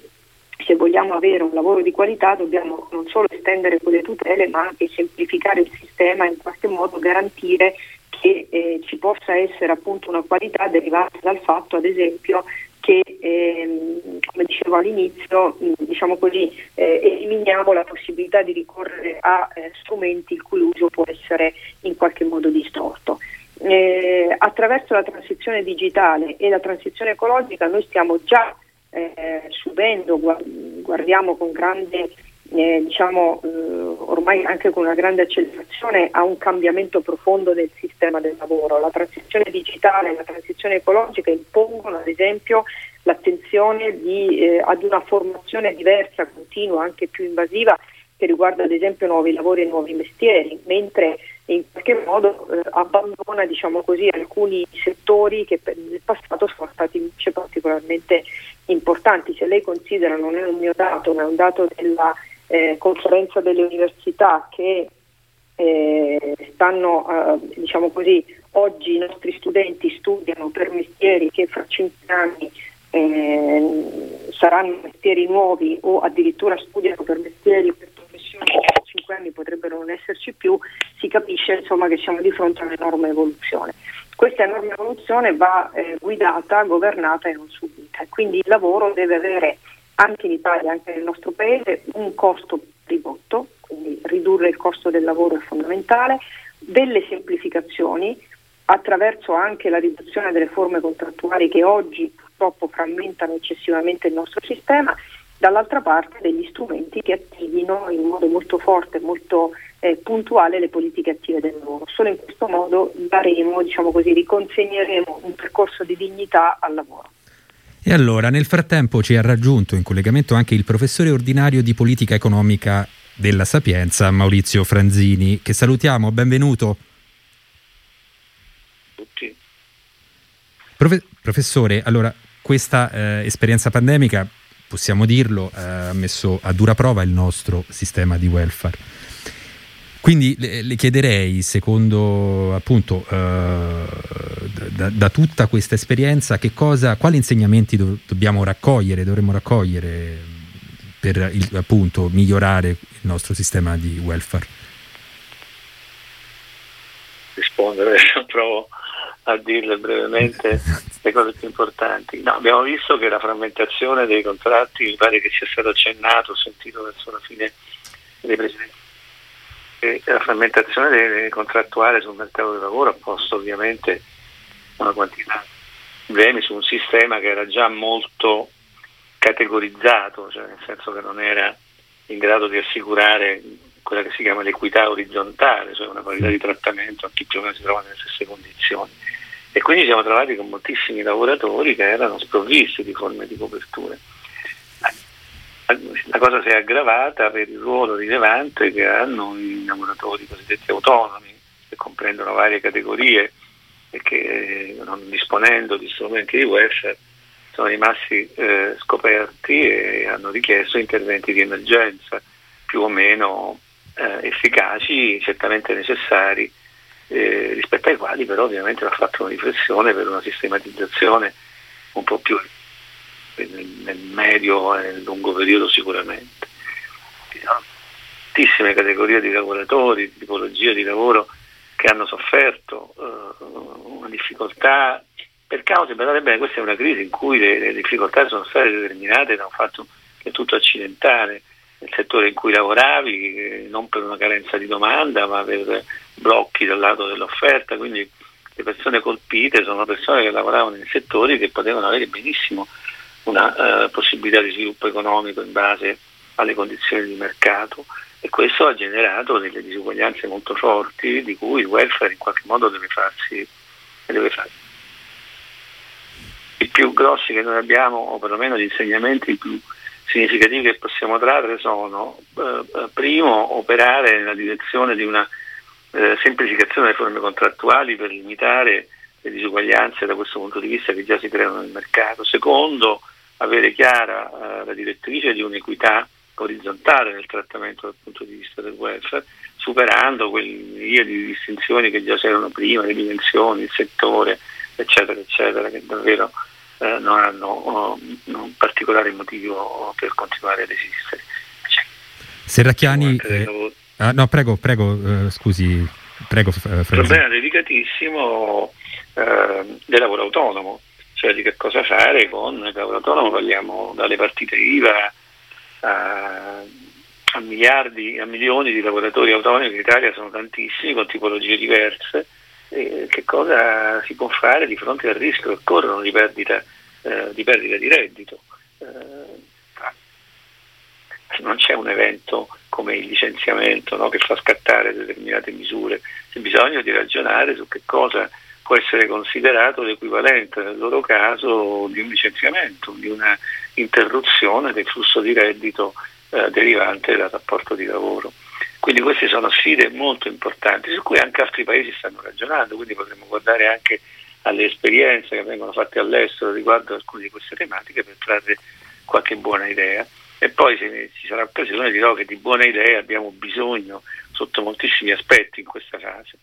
se vogliamo avere un lavoro di qualità dobbiamo non solo estendere quelle tutele ma anche semplificare il sistema e in qualche modo garantire che eh, ci possa essere appunto una qualità derivante dal fatto ad esempio che ehm, come dicevo all'inizio diciamo così, eh, eliminiamo la possibilità di ricorrere a eh, strumenti il cui uso può essere in qualche modo distorto. Eh, attraverso la transizione digitale e la transizione ecologica noi stiamo già eh, subendo, guardiamo con grande eh, diciamo eh, ormai anche con una grande accelerazione a un cambiamento profondo del sistema del lavoro. La transizione digitale e la transizione ecologica impongono ad esempio l'attenzione di, eh, ad una formazione diversa, continua, anche più invasiva che riguarda ad esempio nuovi lavori e nuovi mestieri, mentre in qualche modo eh, abbandona diciamo così, alcuni settori che nel passato sono stati invece particolarmente importanti. Se lei considera, non è un mio dato, ma è un dato della eh, conferenza delle università che eh, stanno, eh, diciamo così, oggi i nostri studenti studiano per mestieri che fra cinque anni eh, saranno mestieri nuovi o addirittura studiano per mestieri, per professioni che tra cinque anni potrebbero non esserci più, si capisce insomma, che siamo di fronte a un'enorme evoluzione. Questa enorme evoluzione va eh, guidata, governata e non subita, quindi il lavoro deve avere anche in Italia, anche nel nostro paese, un costo ridotto, quindi ridurre il costo del lavoro è fondamentale, delle semplificazioni attraverso anche la riduzione delle forme contrattuali che oggi purtroppo frammentano eccessivamente il nostro sistema, dall'altra parte degli strumenti che attivino in modo molto forte e molto eh, puntuale le politiche attive del lavoro. Solo in questo modo daremo, diciamo così, riconsegneremo un percorso di dignità al lavoro. E allora, nel frattempo ci ha raggiunto in collegamento anche il professore ordinario di politica economica della Sapienza, Maurizio Franzini, che salutiamo, benvenuto. Tutti. Profe- professore, allora, questa eh, esperienza pandemica, possiamo dirlo, eh, ha messo a dura prova il nostro sistema di welfare quindi le, le chiederei, secondo appunto, uh, da, da, tutta questa esperienza, cosa, quali insegnamenti do, dobbiamo raccogliere, dovremmo raccogliere per il, appunto migliorare il nostro sistema di welfare? Rispondere, provo a dirle brevemente le cose più importanti. No, abbiamo visto che la frammentazione dei contratti, mi pare che sia stato accennato, ho sentito verso la fine dei precedenti la frammentazione contrattuale sul mercato del lavoro ha posto ovviamente una quantità di problemi su un sistema che era già molto categorizzato, cioè nel senso che non era in grado di assicurare quella che si chiama l'equità orizzontale, cioè una parità di trattamento a chi più o meno si trova nelle stesse condizioni. E quindi siamo trovati con moltissimi lavoratori che erano sprovvisti di forme di coperture la cosa si è aggravata per il ruolo rilevante che hanno i lavoratori cosiddetti autonomi, che comprendono varie categorie e che non disponendo di strumenti di welfare sono rimasti eh, scoperti e hanno richiesto interventi di emergenza più o meno eh, efficaci, certamente necessari, eh, rispetto ai quali però ovviamente va fatta una riflessione per una sistematizzazione un po' più nel, nel medio e nel lungo periodo sicuramente. Ci sono tantissime categorie di lavoratori, tipologie di lavoro che hanno sofferto eh, una difficoltà per cause, guardate bene, questa è una crisi in cui le, le, difficoltà sono state determinate da un fatto che è tutto accidentale, nel settore in cui lavoravi, eh, non per una carenza di domanda, ma per blocchi dal lato dell'offerta, quindi le persone colpite sono persone che lavoravano in settori che potevano avere benissimo una eh, possibilità di sviluppo economico in base alle condizioni di mercato e questo ha generato delle disuguaglianze molto forti di cui il welfare in qualche modo deve farsi deve farsi. I più grossi che noi abbiamo, o perlomeno gli insegnamenti più significativi che possiamo trarre sono eh, eh primo operare nella direzione di una eh, semplificazione delle forme contrattuali per limitare le disuguaglianze da questo punto di vista che già si creano nel mercato. Secondo, avere chiara eh, la direttrice di un'equità orizzontale nel trattamento dal punto di vista del welfare, superando quelle di distinzioni che già c'erano prima, le dimensioni, il settore, eccetera, eccetera, che davvero eh, non hanno oh, un particolare motivo per continuare ad esistere. Serracchiani, eh, ah, no, prego, prego, eh, scusi, Prego, Il problema delicatissimo eh, del lavoro autonomo, cioè di che cosa fare con il lavoro autonomo, parliamo dalle partite IVA a, a miliardi, a milioni di lavoratori autonomi in Italia sono tantissimi con tipologie diverse. Che cosa si può fare di fronte al rischio che corrono di perdita, eh, di, perdita di reddito? Eh, non c'è un evento come il licenziamento no, che fa scattare determinate misure, c'è bisogno di ragionare su che cosa può essere considerato l'equivalente nel loro caso di un licenziamento, di una interruzione del flusso di reddito eh, derivante dal rapporto di lavoro. Quindi queste sono sfide molto importanti su cui anche altri paesi stanno ragionando, quindi potremmo guardare anche alle esperienze che vengono fatte all'estero riguardo alcune di queste tematiche per trarre qualche buona idea e poi se ci sarà occasione dirò che di buone idee abbiamo bisogno sotto moltissimi aspetti in questa fase.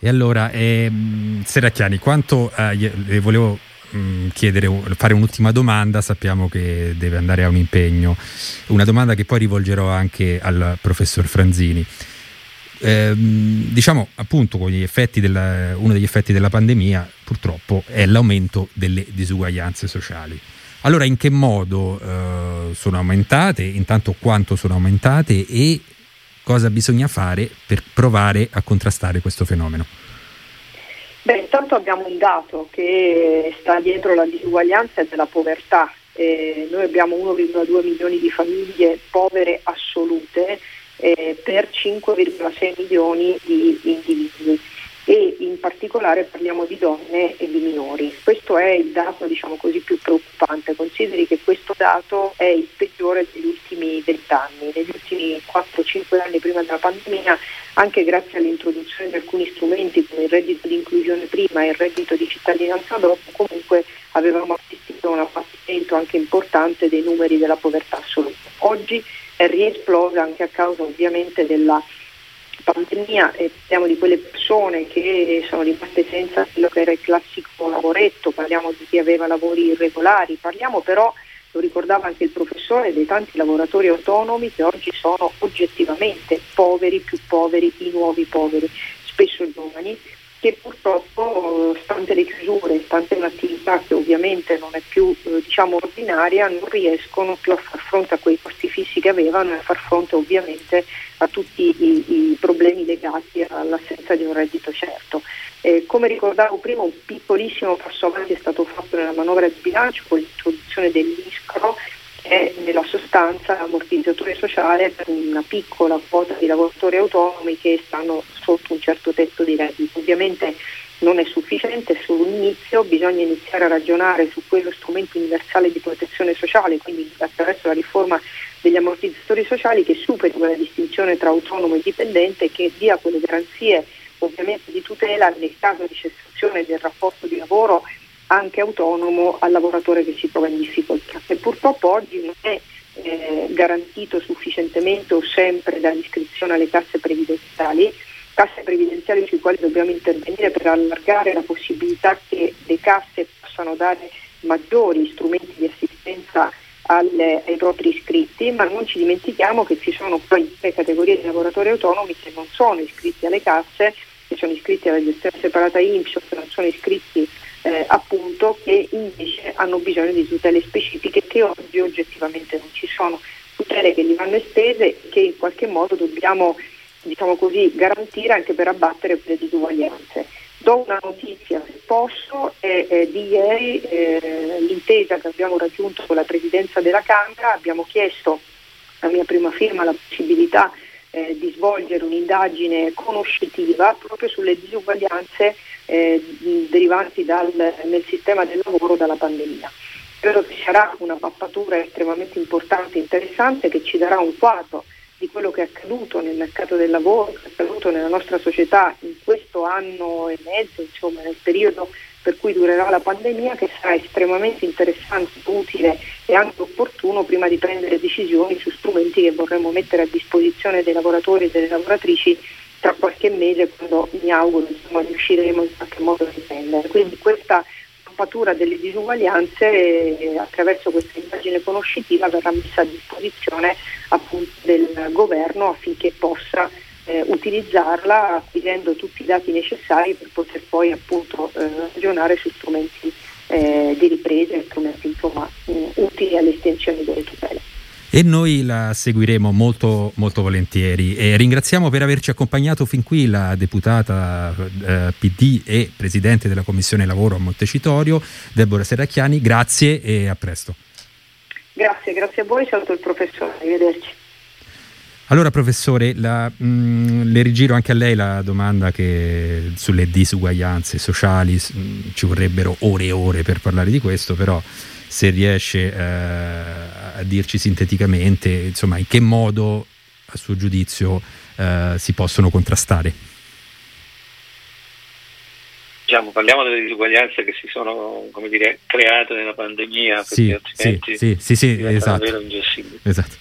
E allora, ehm, Serracchiani, quanto eh, le volevo mm, chiedere, fare un'ultima domanda, sappiamo che deve andare a un impegno, una domanda che poi rivolgerò anche al professor Franzini. Eh, diciamo appunto con della, uno degli effetti della pandemia purtroppo è l'aumento delle disuguaglianze sociali. Allora in che modo eh, sono aumentate, intanto quanto sono aumentate e cosa bisogna fare per provare a contrastare questo fenomeno? Beh, intanto abbiamo un dato che sta dietro la disuguaglianza e della povertà. Eh, noi abbiamo 1,2 milioni di famiglie povere assolute eh, per 5,6 milioni di individui e in particolare parliamo di donne e di minori. Questo è il dato diciamo così, più preoccupante, consideri che questo dato è il peggiore degli ultimi vent'anni, negli ultimi 4-5 anni prima della pandemia, anche grazie all'introduzione di alcuni strumenti come il reddito di inclusione prima e il reddito di cittadinanza dopo, comunque avevamo assistito a un abbattimento anche importante dei numeri della povertà assoluta. Oggi è riesplosa anche a causa ovviamente della pandemia e parliamo di quelle persone che sono rimaste senza quello che era il classico lavoretto, parliamo di chi aveva lavori irregolari, parliamo però, lo ricordava anche il professore, dei tanti lavoratori autonomi che oggi sono oggettivamente poveri, più poveri, i nuovi poveri, spesso giovani, che purtroppo, stante le chiusure, stante un'attività che ovviamente non è più eh, diciamo, ordinaria, non riescono più a far fronte a quei costi fissi che avevano e a far fronte ovviamente a tutti i, i problemi legati all'assenza di un reddito certo. Eh, come ricordavo prima, un piccolissimo passo avanti è stato fatto nella manovra di bilancio con l'introduzione dell'ISCRO è nella sostanza l'ammortizzatore sociale per una piccola quota di lavoratori autonomi che stanno sotto un certo tetto di reddito. Ovviamente non è sufficiente, è solo un inizio, bisogna iniziare a ragionare su quello strumento universale di protezione sociale, quindi attraverso la riforma degli ammortizzatori sociali che superi quella distinzione tra autonomo e dipendente e che dia quelle garanzie ovviamente di tutela nel caso di cessazione del rapporto di lavoro anche autonomo al lavoratore che si trova in difficoltà, che purtroppo oggi non è eh, garantito sufficientemente o sempre dall'iscrizione alle casse previdenziali, casse previdenziali sui quali dobbiamo intervenire per allargare la possibilità che le casse possano dare maggiori strumenti di assistenza alle, ai propri iscritti, ma non ci dimentichiamo che ci sono poi tre categorie di lavoratori autonomi che non sono iscritti alle casse, che sono iscritti alla gestione separata INPS, che non sono iscritti eh, appunto che invece hanno bisogno di tutele specifiche che oggi oggettivamente non ci sono, tutele che gli vanno estese e che in qualche modo dobbiamo diciamo così, garantire anche per abbattere quelle disuguaglianze. Do una notizia, se posso, è, è di ieri eh, l'intesa che abbiamo raggiunto con la Presidenza della Camera, abbiamo chiesto a mia prima firma la possibilità eh, di svolgere un'indagine conoscitiva proprio sulle disuguaglianze eh, derivanti dal, nel sistema del lavoro dalla pandemia. Credo che sarà una mappatura estremamente importante e interessante che ci darà un quadro di quello che è accaduto nel mercato del lavoro, che è accaduto nella nostra società in questo anno e mezzo, insomma nel periodo per cui durerà la pandemia, che sarà estremamente interessante, utile e anche opportuno prima di prendere decisioni su strumenti che vorremmo mettere a disposizione dei lavoratori e delle lavoratrici tra qualche mese quando mi auguro insomma, riusciremo in qualche modo a riprendere. Quindi questa mappatura delle disuguaglianze attraverso questa indagine conoscitiva verrà messa a disposizione appunto del governo affinché possa eh, utilizzarla acquisendo tutti i dati necessari per poter poi appunto eh, ragionare su strumenti eh, di ripresa e strumenti insomma, eh, utili all'estensione delle tutele e noi la seguiremo molto, molto volentieri. E ringraziamo per averci accompagnato fin qui la deputata eh, PD e presidente della Commissione Lavoro a Montecitorio, Deborah Serracchiani. Grazie e a presto. Grazie, grazie a voi, saluto il professore, arrivederci. Allora professore, la, mh, mm, le rigiro anche a lei la domanda che sulle disuguaglianze sociali, mh, ci vorrebbero ore e ore per parlare di questo, però se riesce eh, a dirci sinteticamente insomma, in che modo a suo giudizio eh, si possono contrastare. Diciamo, parliamo delle disuguaglianze che si sono dire, create nella pandemia sì, altrimenti sì, sì, sì, esatto. davvero ingestibili. Esatto.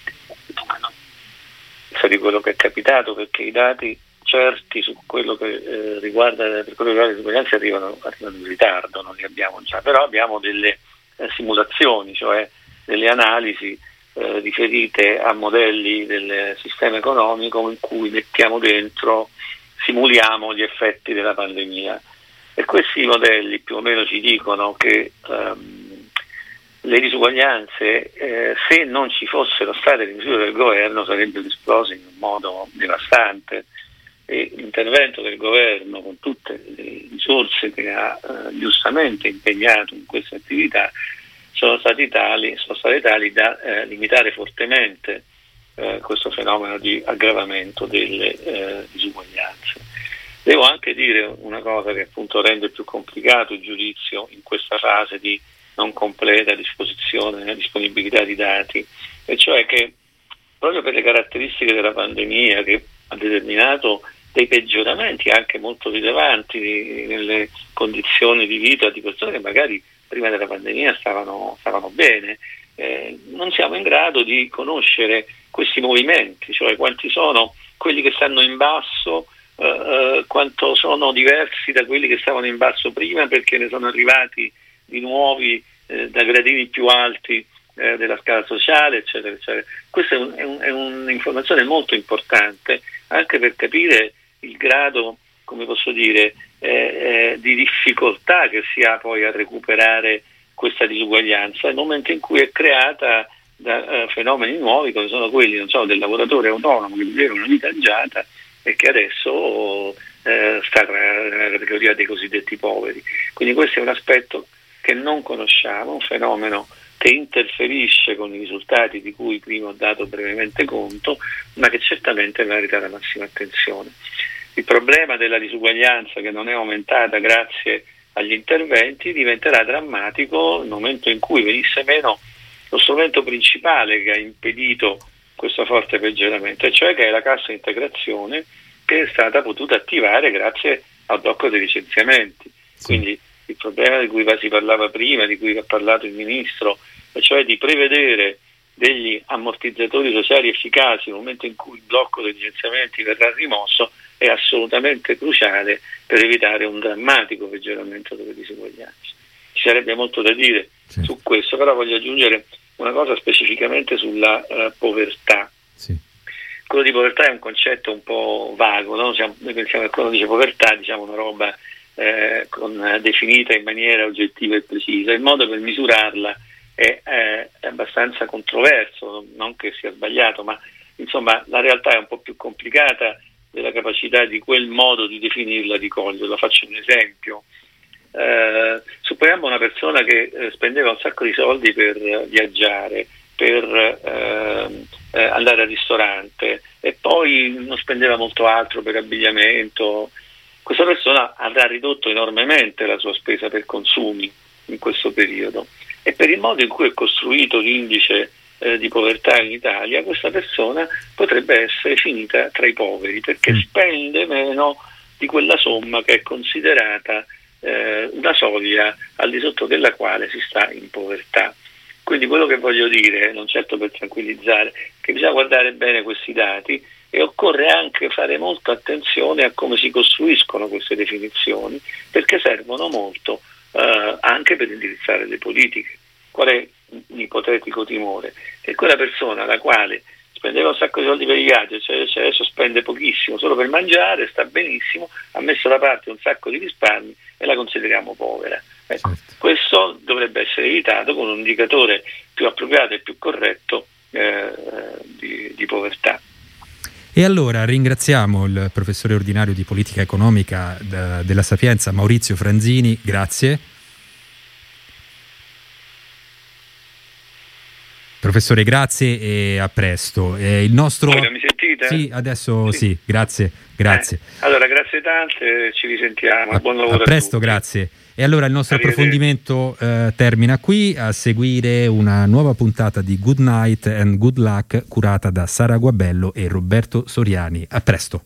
di quello che è capitato perché i dati certi su quello che eh, riguarda per quello che riguarda le disuguaglianze arrivano, arrivano in ritardo, non li abbiamo già, però abbiamo delle eh, simulazioni, cioè delle analisi eh, riferite a modelli del sistema economico in cui mettiamo dentro, simuliamo gli effetti della pandemia. E questi modelli più o meno ci dicono che ehm, le disuguaglianze, eh, se non ci fossero state le misure del governo, sarebbero esplose in un modo devastante. E l'intervento del governo, con tutte le risorse che ha eh, giustamente impegnato in questa attività, sono stati tali, sono stati tali da eh, limitare fortemente eh, questo fenomeno di aggravamento delle eh, disuguaglianze. Devo anche dire una cosa che appunto rende più complicato il giudizio in questa fase di non completa disposizione, disponibilità di dati, e cioè che proprio per le caratteristiche della pandemia che ha determinato dei peggioramenti anche molto rilevanti nelle condizioni di vita di persone che magari prima della pandemia stavano, stavano bene, eh, non siamo in grado di conoscere questi movimenti, cioè quanti sono quelli che stanno in basso, eh, eh, quanto sono diversi da quelli che stavano in basso prima perché ne sono arrivati di nuovi eh, da gradini più alti eh, della scala sociale, eccetera, eccetera. Questa è, un, è, un, è, un'informazione molto importante anche per capire il grado, come posso dire, eh, eh, di difficoltà che si ha poi a recuperare questa disuguaglianza nel momento in cui è creata da uh, fenomeni nuovi come sono quelli so, del lavoratore autonomo che viveva una vita agiata e che adesso eh, sta nella categoria dei cosiddetti poveri. Quindi questo è un aspetto che non conosciamo, un fenomeno che interferisce con i risultati di cui prima ho dato brevemente conto, ma che certamente merita la massima attenzione. Il problema della disuguaglianza che non è aumentata grazie agli interventi diventerà drammatico nel momento in cui venisse meno lo strumento principale che ha impedito questo forte peggioramento, e cioè che è la cassa integrazione che è stata potuta attivare grazie al blocco dei licenziamenti. Quindi il problema di cui si parlava prima, di cui ha parlato il Ministro, e cioè di prevedere degli ammortizzatori sociali efficaci nel momento in cui il blocco dei licenziamenti verrà rimosso, è assolutamente cruciale per evitare un drammatico peggioramento delle disuguaglianze. Ci sarebbe molto da dire sì. su questo, però voglio aggiungere una cosa specificamente sulla uh, povertà. Sì. Quello di povertà è un concetto un po' vago, no? Siamo, noi pensiamo che quando dice povertà diciamo una roba eh, con, definita in maniera oggettiva e precisa, il modo per misurarla è, è, è abbastanza controverso, non che sia sbagliato, ma insomma la realtà è un po' più complicata della capacità di quel modo di definirla, di coglierla. Faccio un esempio. Eh, supponiamo una persona che eh, spendeva un sacco di soldi per eh, viaggiare, per ehm, eh, andare al ristorante e poi non spendeva molto altro per abbigliamento. Questa persona avrà ridotto enormemente la sua spesa per consumi in questo periodo e per il modo in cui è costruito l'indice eh, di povertà in Italia, questa persona potrebbe essere finita tra i poveri perché mm. spende meno di quella somma che è considerata eh, una soglia al di sotto della quale si sta in povertà. Quindi quello che voglio dire, non certo per tranquillizzare, che bisogna guardare bene questi dati e occorre anche fare molta attenzione a come si costruiscono queste definizioni perché servono molto eh, anche per indirizzare le politiche. Qual è un ipotetico timore? Che quella persona alla quale spendeva un sacco di soldi per i gadget, cioè, cioè adesso spende pochissimo solo per mangiare, sta benissimo, ha messo da parte un sacco di risparmi e la consideriamo povera. Ecco, certo. Questo dovrebbe essere evitato con un indicatore più appropriato e più corretto eh, di, di povertà. E allora ringraziamo il professore ordinario di politica economica della Sapienza Maurizio Franzini, grazie. Professore, grazie e a presto. Eh, il nostro... mi sentite? Sì, adesso sì, sì grazie. grazie. Eh, allora, grazie tante, ci risentiamo. A, Buon lavoro. A presto, a grazie. E allora il nostro approfondimento eh, termina qui, a seguire una nuova puntata di Good Night and Good Luck curata da Sara Guabello e Roberto Soriani. A presto.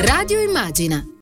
Radio Immagina